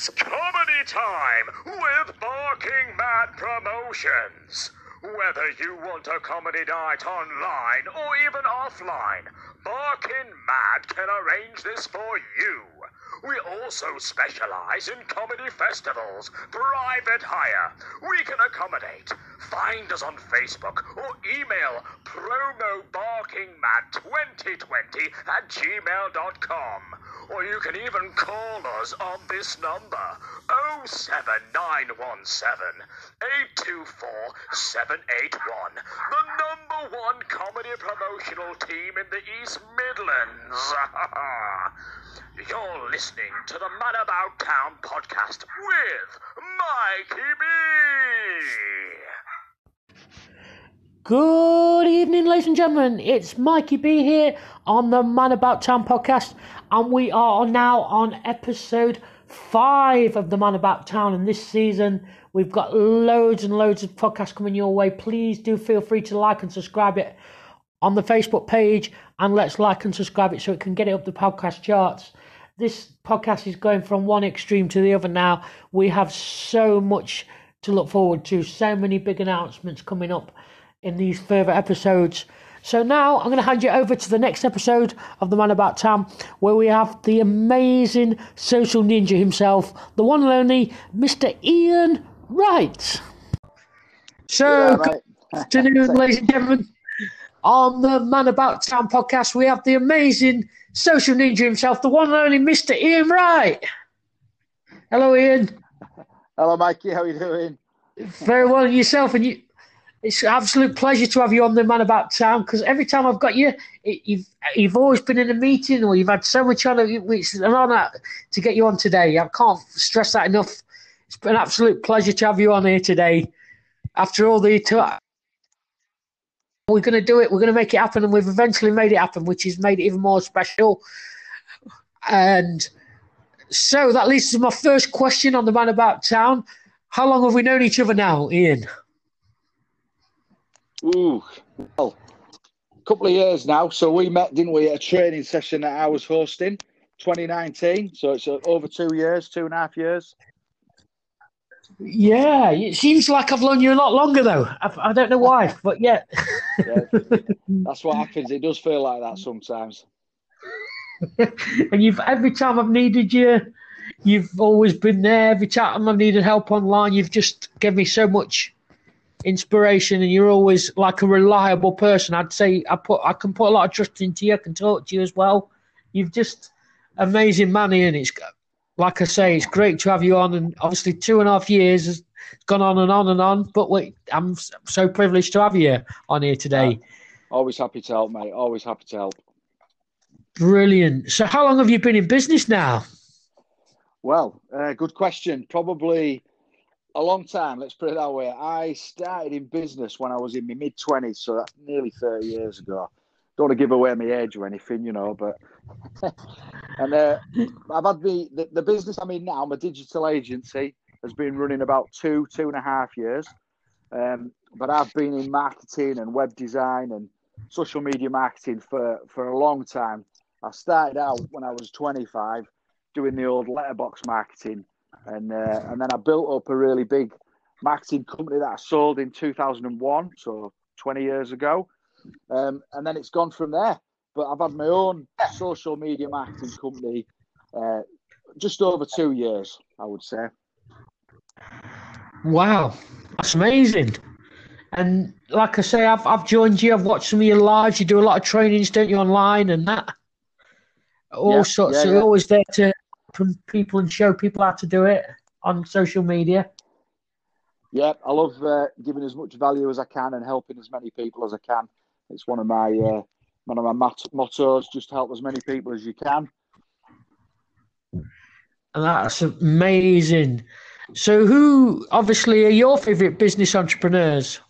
It's comedy time with Barking Mad Promotions. Whether you want a comedy night online or even offline, Barking Mad can arrange this for you. We also specialize in comedy festivals, private hire. We can accommodate. Find us on Facebook or email promobarkingmad2020 at gmail.com. Or you can even call us on this number 07917 824 781. The number one comedy promotional team in the East Midlands. You're listening to the Man About Town podcast with Mikey B. Good evening, ladies and gentlemen. It's Mikey B here on the Man About Town podcast, and we are now on episode five of the Man About Town. And this season, we've got loads and loads of podcasts coming your way. Please do feel free to like and subscribe it on the Facebook page, and let's like and subscribe it so it can get it up the podcast charts. This podcast is going from one extreme to the other now. We have so much to look forward to, so many big announcements coming up in these further episodes. So now I'm going to hand you over to the next episode of The Man About Town, where we have the amazing social ninja himself, the one and only Mr. Ian Wright. So, Yeah, good afternoon, ladies and gentlemen. On the Man About Town podcast, we have the amazing social ninja himself, the one and only Mr. Ian Wright. Hello, Ian. Hello, Mikey. How are you doing? Very well, yourself, and you. It's an absolute pleasure to have you on the Man About Town because every time I've got you, it, you've you've always been in a meeting or you've had so much on. it. It's an honour to get you on today. I can't stress that enough. It's been an absolute pleasure to have you on here today. After all the, to, we're going to do it. We're going to make it happen, and we've eventually made it happen, which has made it even more special. And so that leads to my first question on the Man About Town. How long have we known each other now, Ian? Ooh, well, a couple of years now. So we met, didn't we, at a training session that I was hosting, 2019. So it's uh, over two years, two and a half years. Yeah, it seems like I've known you a lot longer though. I, I don't know why, but yeah. Yeah, that's what happens. It does feel like that sometimes. and you've every time I've needed you, you've always been there. Every time I've needed help online, you've just given me so much inspiration, and you're always like a reliable person. I'd say I put I can put a lot of trust into you. I can talk to you as well. You've just amazing man, Ian. It's like I say, it's great to have you on, and obviously two and a half years has gone on and on and on. But wait, I'm so privileged to have you on here today. Always happy to help, mate. Always happy to help. Brilliant. So, how long have you been in business now? Well, uh, good question. Probably a long time. Let's put it that way. I started in business when I was in my mid twenties, so that's nearly thirty years ago. Don't want to give away my age or anything, you know, but and uh, I've had the, the the business I'm in now. My digital agency has been running about two two and a half years, um, but I've been in marketing and web design and social media marketing for for a long time. I started out when I was 25 doing the old letterbox marketing, and uh, and then I built up a really big marketing company that I sold in 2001, so 20 years ago, um, and then it's gone from there. But I've had my own social media marketing company uh, just over two years, I would say. Wow, that's amazing. And like I say, I've I've joined you. I've watched some of your lives. You do a lot of trainings, don't you, online and that. All Yeah, sorts. yeah, so yeah. you're always there to from people and show people how to do it on social media. Yeah, I love uh, giving as much value as I can and helping as many people as I can. It's one of my uh, one of my mot- mottos: just help as many people as you can. And that's amazing. So, who obviously are your favourite business entrepreneurs?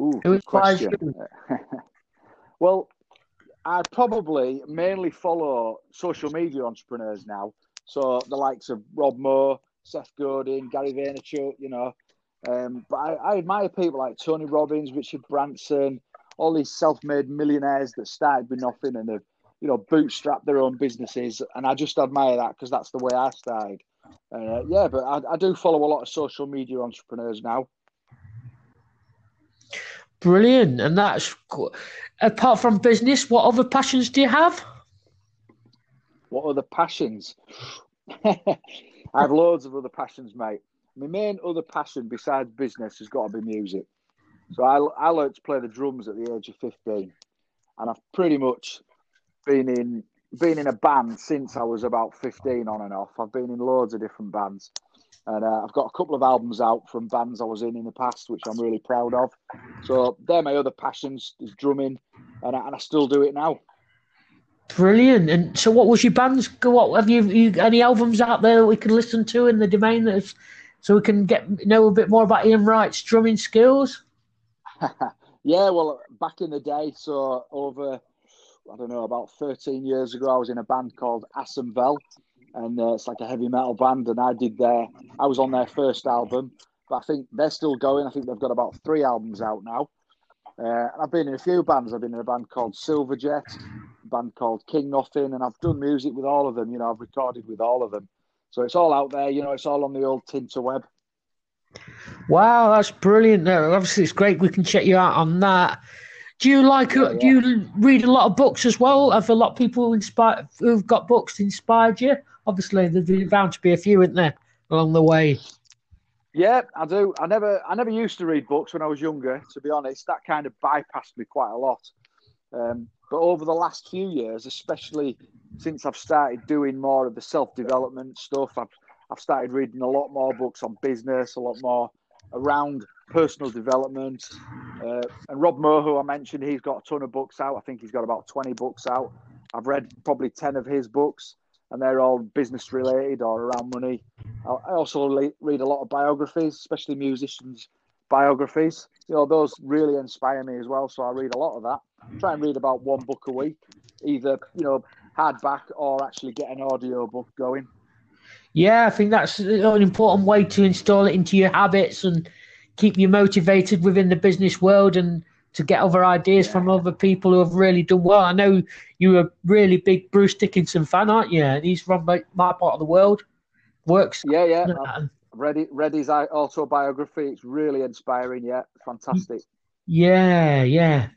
Ooh, Who inspires question. well, I probably mainly follow social media entrepreneurs now. So the likes of Rob Moore, Seth Godin, Gary Vaynerchuk, you know. Um, but I, I admire people like Tony Robbins, Richard Branson, all these self-made millionaires that started with nothing and have you know, bootstrap their own businesses, and I just admire that because that's the way I started. Uh, yeah, but I, I do follow a lot of social media entrepreneurs now. Brilliant, and that's apart from business. What other passions do you have? What other passions? I have loads of other passions, mate. My main other passion besides business has got to be music. So I, I learned to play the drums at the age of 15, and I've pretty much been in been in a band since I was about 15 on and off. I've been in loads of different bands. And uh, I've got a couple of albums out from bands I was in in the past, which I'm really proud of. So they're my other passions, is drumming, and I, and I still do it now. Brilliant. And so, what was your bands? What have you, you any albums out there that we can listen to in the domain that so we can get know a bit more about Ian Wright's drumming skills? yeah, well, back in the day, so over I don't know about 13 years ago, I was in a band called Assenvel, and uh, it's like a heavy metal band, and I did their I was on their first album, but I think they're still going. I think they've got about three albums out now. Uh, I've been in a few bands. I've been in a band called Silverjet, a band called King Nothing, and I've done music with all of them. You know, I've recorded with all of them. So it's all out there. You know, it's all on the old Tinterweb. Wow, that's brilliant. There obviously, it's great. We can check you out on that. Do you like? Yeah, do you read a lot of books as well? Have a lot of people inspired who've got books inspired you? Obviously, there's bound to be a few, isn't there, along the way? Yeah, I do. I never, I never used to read books when I was younger. To be honest, that kind of bypassed me quite a lot. Um, but over the last few years, especially since I've started doing more of the self development stuff, I've I've started reading a lot more books on business, a lot more around personal development. Uh, and Rob Moore, who I mentioned, he's got a ton of books out. I think he's got about 20 books out. I've read probably 10 of his books, and they're all business related or around money. I also read a lot of biographies, especially musicians' biographies. You know, those really inspire me as well. So I read a lot of that. Try and read about one book a week, either, you know, hardback or actually get an audio book going. Yeah, I think that's an important way to install it into your habits and keep you motivated within the business world and to get other ideas yeah. from other people who have really done well. I know you're a really big Bruce Dickinson fan, aren't you? And He's from my, my part of the world. Works. Yeah, yeah. I've read, read his autobiography. It's really inspiring. Yeah, fantastic. Yeah, yeah.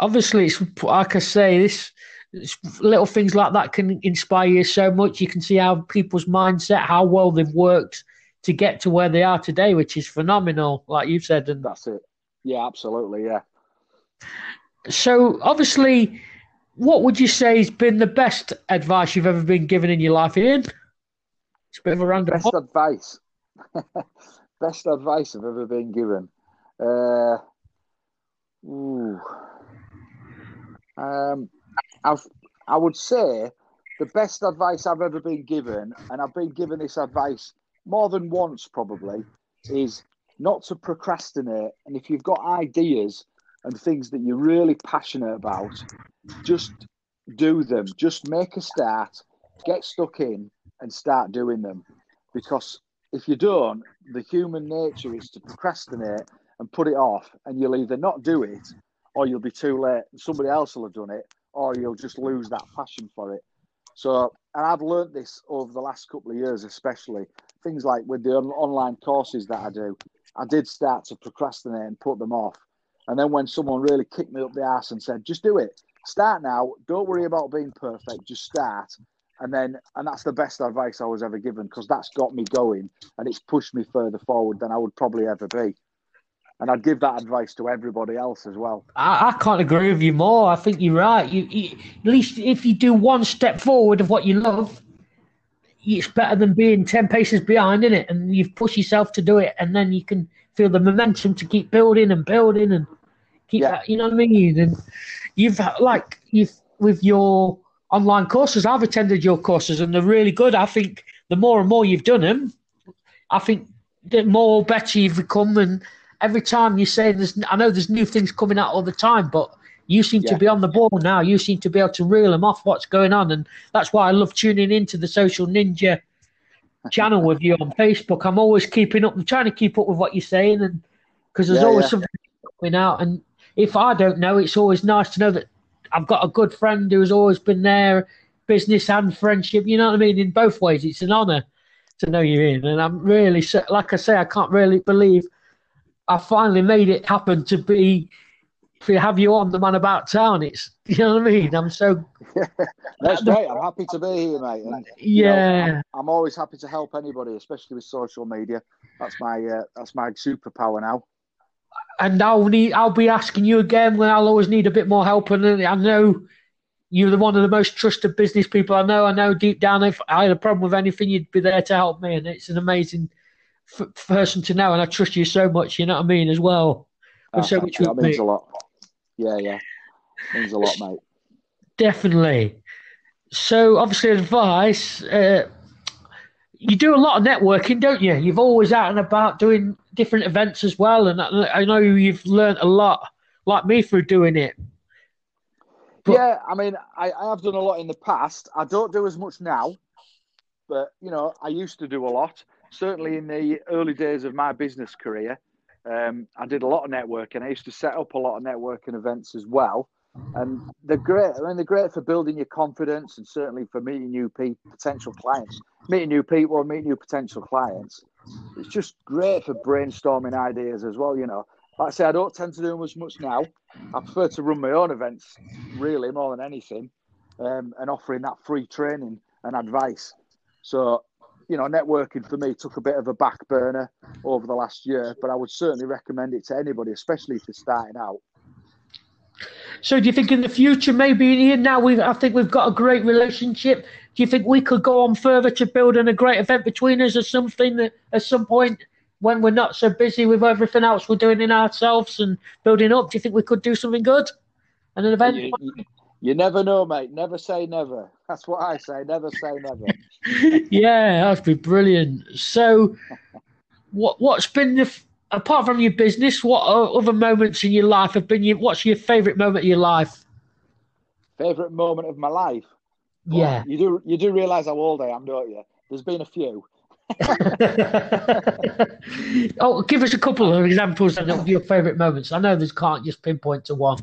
Obviously, it's like I say, this little things like that can inspire you so much. You can see how people's mindset, how well they've worked to get to where they are today, which is phenomenal, like you've said. And that's it. Yeah, absolutely. Yeah. So, obviously, what would you say has been the best advice you've ever been given in your life, Ian? It's a bit of a random. Best advice. best advice I've ever been given. Uh, ooh. Um, I've, I would say the best advice I've ever been given, and I've been given this advice more than once probably, is not to procrastinate. And if you've got ideas and things that you're really passionate about, just do them. Just make a start, get stuck in, and start doing them. Because if you don't, the human nature is to procrastinate and put it off, and you'll either not do it or you'll be too late. And somebody else will have done it, or you'll just lose that passion for it. So, and I've learned this over the last couple of years, especially things like with the online courses that I do. I did start to procrastinate and put them off. And then when someone really kicked me up the ass and said, just do it, start now, don't worry about being perfect, just start. And then, and that's the best advice I was ever given because that's got me going and it's pushed me further forward than I would probably ever be. And I'd give that advice to everybody else as well. I, I can't agree with you more. I think you're right. You, you, at least if you do one step forward of what you love, it's better than being 10 paces behind, in it? And you've pushed yourself to do it, and then you can feel the momentum to keep building and building and keep yeah. that, you know what I mean? And you've, like, you've, with your online courses, I've attended your courses, and they're really good. I think the more and more you've done them, I think the more better you've become, and every time you say there's, I know there's new things coming out all the time, but you seem yeah. to be on the ball now. You seem to be able to reel them off what's going on, and that's why I love tuning into the Social Ninja channel with you on Facebook. I'm always keeping up. I'm trying to keep up with what you're saying, and because there's yeah, always yeah. something coming out. And if I don't know, it's always nice to know that I've got a good friend who's always been there, business and friendship. You know what I mean? In both ways, it's an honour to know you in, and I'm really like I say, I can't really believe I finally made it happen to be to have you on the man about town. It's you know what I mean. I'm so that's great. I'm happy to be here, mate. And, yeah, know, I'm, I'm, always happy to help anybody, especially with social media. That's my uh, that's my superpower now. And I'll need I'll be asking you again when I'll always need a bit more help. And I know you're the one of the most trusted business people I know. I know deep down, if I had a problem with anything, you'd be there to help me, and it's an amazing f- person to know. And I trust you so much. You know what I mean, as well. Oh, so much that means me. a lot. Yeah, yeah, means a lot, mate. Definitely. So, obviously, advice. Uh, you do a lot of networking, don't you? You've always out and about doing different events as well, and I know you've learned a lot, like me, through doing it. But, yeah, I mean, I, I have done a lot in the past. I don't do as much now, but you know, I used to do a lot. Certainly in the early days of my business career, um, I did a lot of networking. I used to set up a lot of networking events as well, and they're great. I mean, they're great for building your confidence and certainly for meeting new people, potential clients, meeting new people, meeting new potential clients. It's just great for brainstorming ideas as well. You know, like I say, I don't tend to do as much now. I prefer to run my own events, really, more than anything, um, and offering that free training and advice. So, you know, networking for me took a bit of a back burner over the last year, but I would certainly recommend it to anybody, especially if they're starting out. So, do you think in the future, maybe here now, we I think we've got a great relationship. Do you think we could go on further to building a great event between us, or something that, at some point? when we're not so busy with everything else we're doing in ourselves and building up, do you think we could do something good? And an event? You, you, you never know, mate. Never say never. That's what I say. Never say never. yeah, that'd be brilliant. So, what what's been the apart from your business? What other moments in your life have been? Your, what's your favourite moment of your life? Favourite moment of my life? Yeah, well, you do you do realise how old I am, don't you? There's been a few. oh, give us a couple of examples of your favourite moments. I know this can't just pinpoint to one.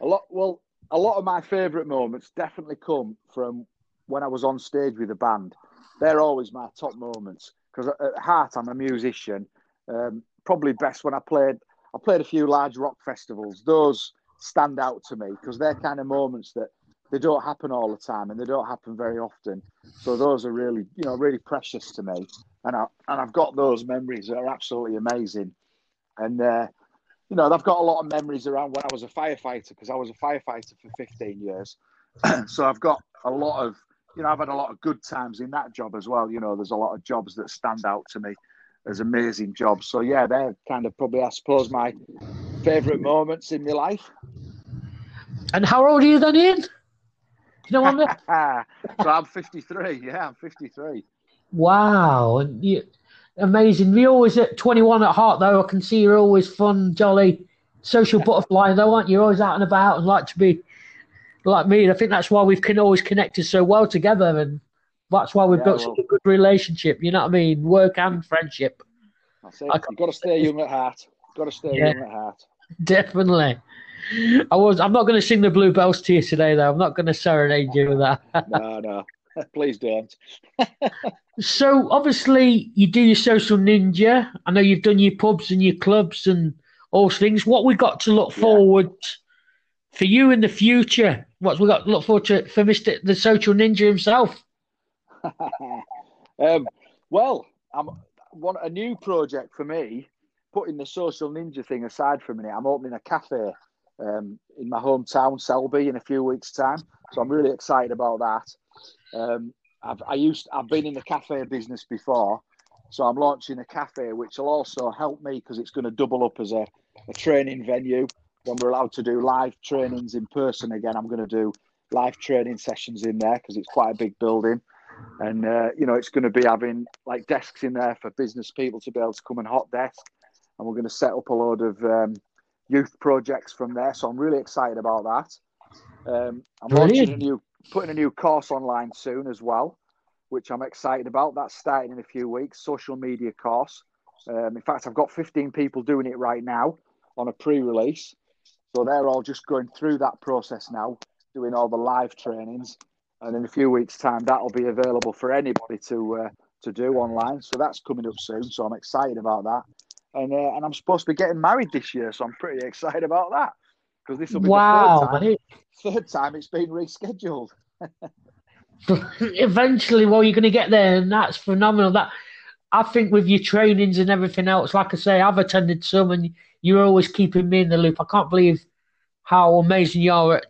A lot. Well, a lot of my favourite moments definitely come from when I was on stage with a band. They're always my top moments because at heart I'm a musician. Um, probably best when I played. I played a few large rock festivals. Those stand out to me because they're kind of moments that they don't happen all the time and they don't happen very often. So those are really, you know, really precious to me. And I and I've got those memories that are absolutely amazing. And uh, you know, I've got a lot of memories around when I was a firefighter because I was a firefighter for 15 years. so I've got a lot of, you know, I've had a lot of good times in that job as well. You know, there's a lot of jobs that stand out to me as amazing jobs. So yeah, they're kind of probably, I suppose, my favourite moments in my life. And how old are you then, Ian? You know what so I'm 53. Yeah, I'm 53. Wow. And you, amazing. You're always at 21 at heart, though. I can see you're always fun, jolly, social butterfly, though, aren't you? You're always out and about and like to be like me. And I think that's why we've can always connected so well together. And that's why we've yeah, built well, such a good relationship. You know what I mean? Work and friendship. That's it. You've got to stay young at heart. Got to stay yeah, young at heart. Definitely. I was. I'm not going to sing the bluebells to you today, though. I'm not going to serenade you with that. no, no, please don't. so obviously, you do your social ninja. I know you've done your pubs and your clubs and all things. What we got to look forward for you in the future? What we got to look forward to for Mister the Social Ninja himself? um, well, I'm want a new project for me. Putting the social ninja thing aside for a minute, I'm opening a cafe um, in my hometown, Selby, in a few weeks' time. So I'm really excited about that. Um, I've, I used, I've been in the cafe business before, so I'm launching a cafe, which will also help me because it's going to double up as a, a training venue. When we're allowed to do live trainings in person again, I'm going to do live training sessions in there because it's quite a big building. And, uh, you know, it's going to be having like desks in there for business people to be able to come and hot desk. And we're going to set up a load of um, youth projects from there. So I'm really excited about that. Um, I'm Brilliant. launching a new, putting a new course online soon as well, which I'm excited about. That's starting in a few weeks. Social media course. Um, in fact, I've got 15 people doing it right now on a pre-release. So they're all just going through that process now, doing all the live trainings, and in a few weeks' time, that'll be available for anybody to uh, to do online. So that's coming up soon. So I'm excited about that, and uh, and I'm supposed to be getting married this year, so I'm pretty excited about that because this will be wow, the third time, third time it's been rescheduled. Eventually, well, you're going to get there, and that's phenomenal. That I think with your trainings and everything else, like I say, I've attended some, and you're always keeping me in the loop. I can't believe how amazing you are at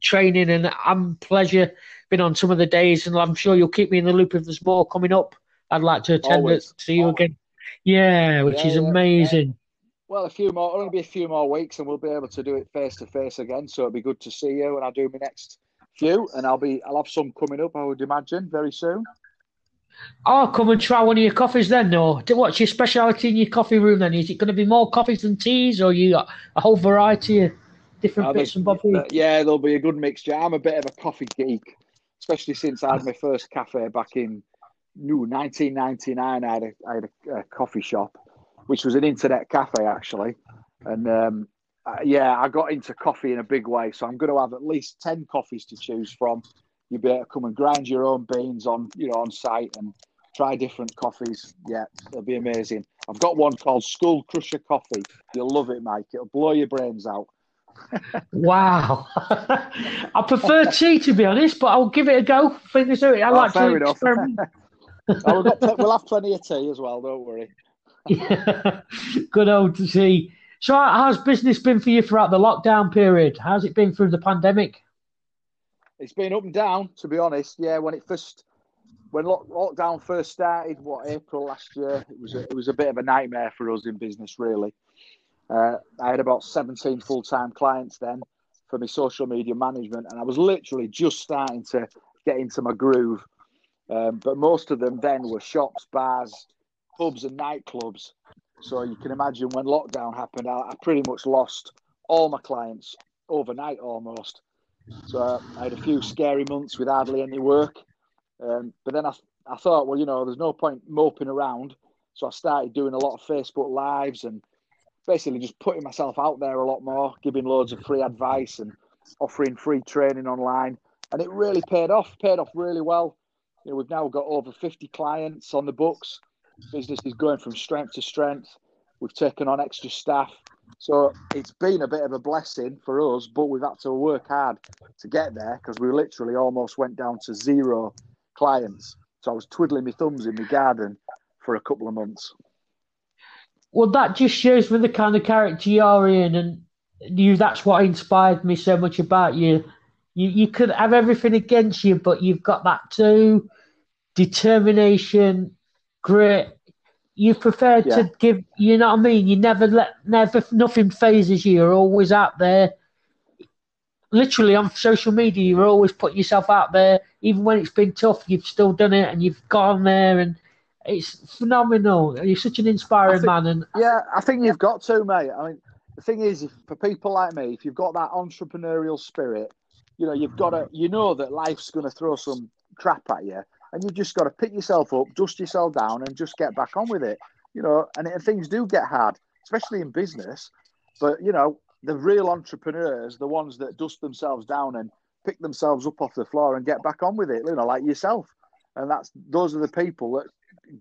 training, and I'm pleasure been on some of the days, and I'm sure you'll keep me in the loop if there's more coming up. I'd like to attend always, it, see you always. again. Yeah, which yeah, is amazing. Yeah. Well, a few more, only be a few more weeks, and we'll be able to do it face to face again. So it'll be good to see you when I'll do my next few, and I'll be, I'll have some coming up. I would imagine very soon. I'll come and try one of your coffees then, or what's your speciality in your coffee room then? Is it going to be more coffees than teas, or you got a whole variety of different uh, bits and bobs? Yeah, there'll be a good mixture. I'm a bit of a coffee geek, especially since I had my first cafe back in no, 1999. I had, a, I had a, a coffee shop, which was an internet cafe actually, and um, uh, yeah, I got into coffee in a big way. So I'm going to have at least ten coffees to choose from you'll be able to come and grind your own beans on you know on site and try different coffees. Yeah, it'll be amazing. I've got one called Skull Crusher Coffee. You'll love it, Mike. It'll blow your brains out. wow. I prefer tea to be honest, but I'll give it a go. Fingers out. I oh, like fair to enough. oh, we'll, pl- we'll have plenty of tea as well. Don't worry. Good old tea. So, how's business been for you throughout the lockdown period? How's it been through the pandemic? it's been up and down, to be honest. Yeah, when it first, when lock, lockdown first started, what April last year, it was a, it was a bit of a nightmare for us in business. Really, uh, I had about seventeen full time clients then for my social media management, and I was literally just starting to get into my groove. Um, but most of them then were shops, bars, pubs, and nightclubs. So you can imagine when lockdown happened, I, I pretty much lost all my clients overnight almost. So I had a few scary months with hardly any work. Um, but then I, I thought, well, you know, there's no point moping around. So I started doing a lot of Facebook Lives and basically just putting myself out there a lot more, giving loads of free advice and offering free training online. And it really paid off, paid off really well. You know, we've now got over 50 clients on the books. Business is going from strength to strength. We've taken on extra staff. So it's been a bit of a blessing for us, but we've had to work hard to get there because we literally almost went down to zero clients. So I was twiddling my thumbs in my garden for a couple of months. Well, that just shows me the kind of character you are in, and you. That's what inspired me so much about you. You you could have everything against you, but you've got that too determination, grit, you prefer yeah. to give you know what I mean? You never let never nothing phases you. You're always out there. Literally on social media you're always putting yourself out there. Even when it's been tough you've still done it and you've gone there and it's phenomenal. You're such an inspiring think, man and yeah I think you've got to mate. I mean the thing is if, for people like me if you've got that entrepreneurial spirit you know you've got to you know that life's going to throw some crap at you and you've just got to pick yourself up, dust yourself down, and just get back on with it. You know, and, and things do get hard, especially in business. But you know, the real entrepreneurs, the ones that dust themselves down and pick themselves up off the floor and get back on with it. You know, like yourself, and that's those are the people that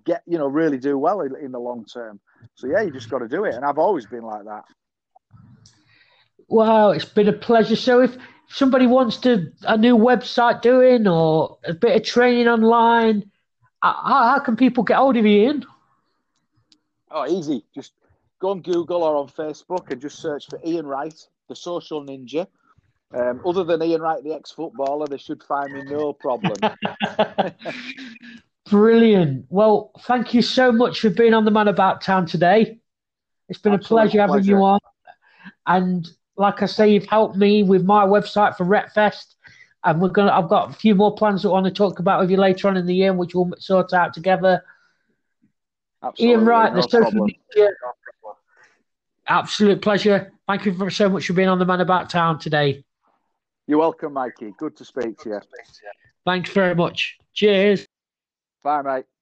get you know really do well in, in the long term. So yeah, you just got to do it, and I've always been like that. Wow, it's been a pleasure. So if somebody wants to a new website doing or a bit of training online, how, how can people get hold of you, Ian? Oh, easy. Just go on Google or on Facebook and just search for Ian Wright, the social ninja. Um, other than Ian Wright, the ex-footballer, they should find me no problem. Brilliant. Well, thank you so much for being on the Man About Town today. It's been Absolute a pleasure, pleasure having you on. And like I say, you've helped me with my website for Retfest, and we're gonna. I've got a few more plans that I want to talk about with you later on in the year, which we'll sort out together. Absolutely, Ian Wright, no the social media. Absolute pleasure. Thank you for, so much for being on the Man About Town today. You're welcome, Mikey. Good to speak to you. Thanks very much. Cheers. Bye, mate.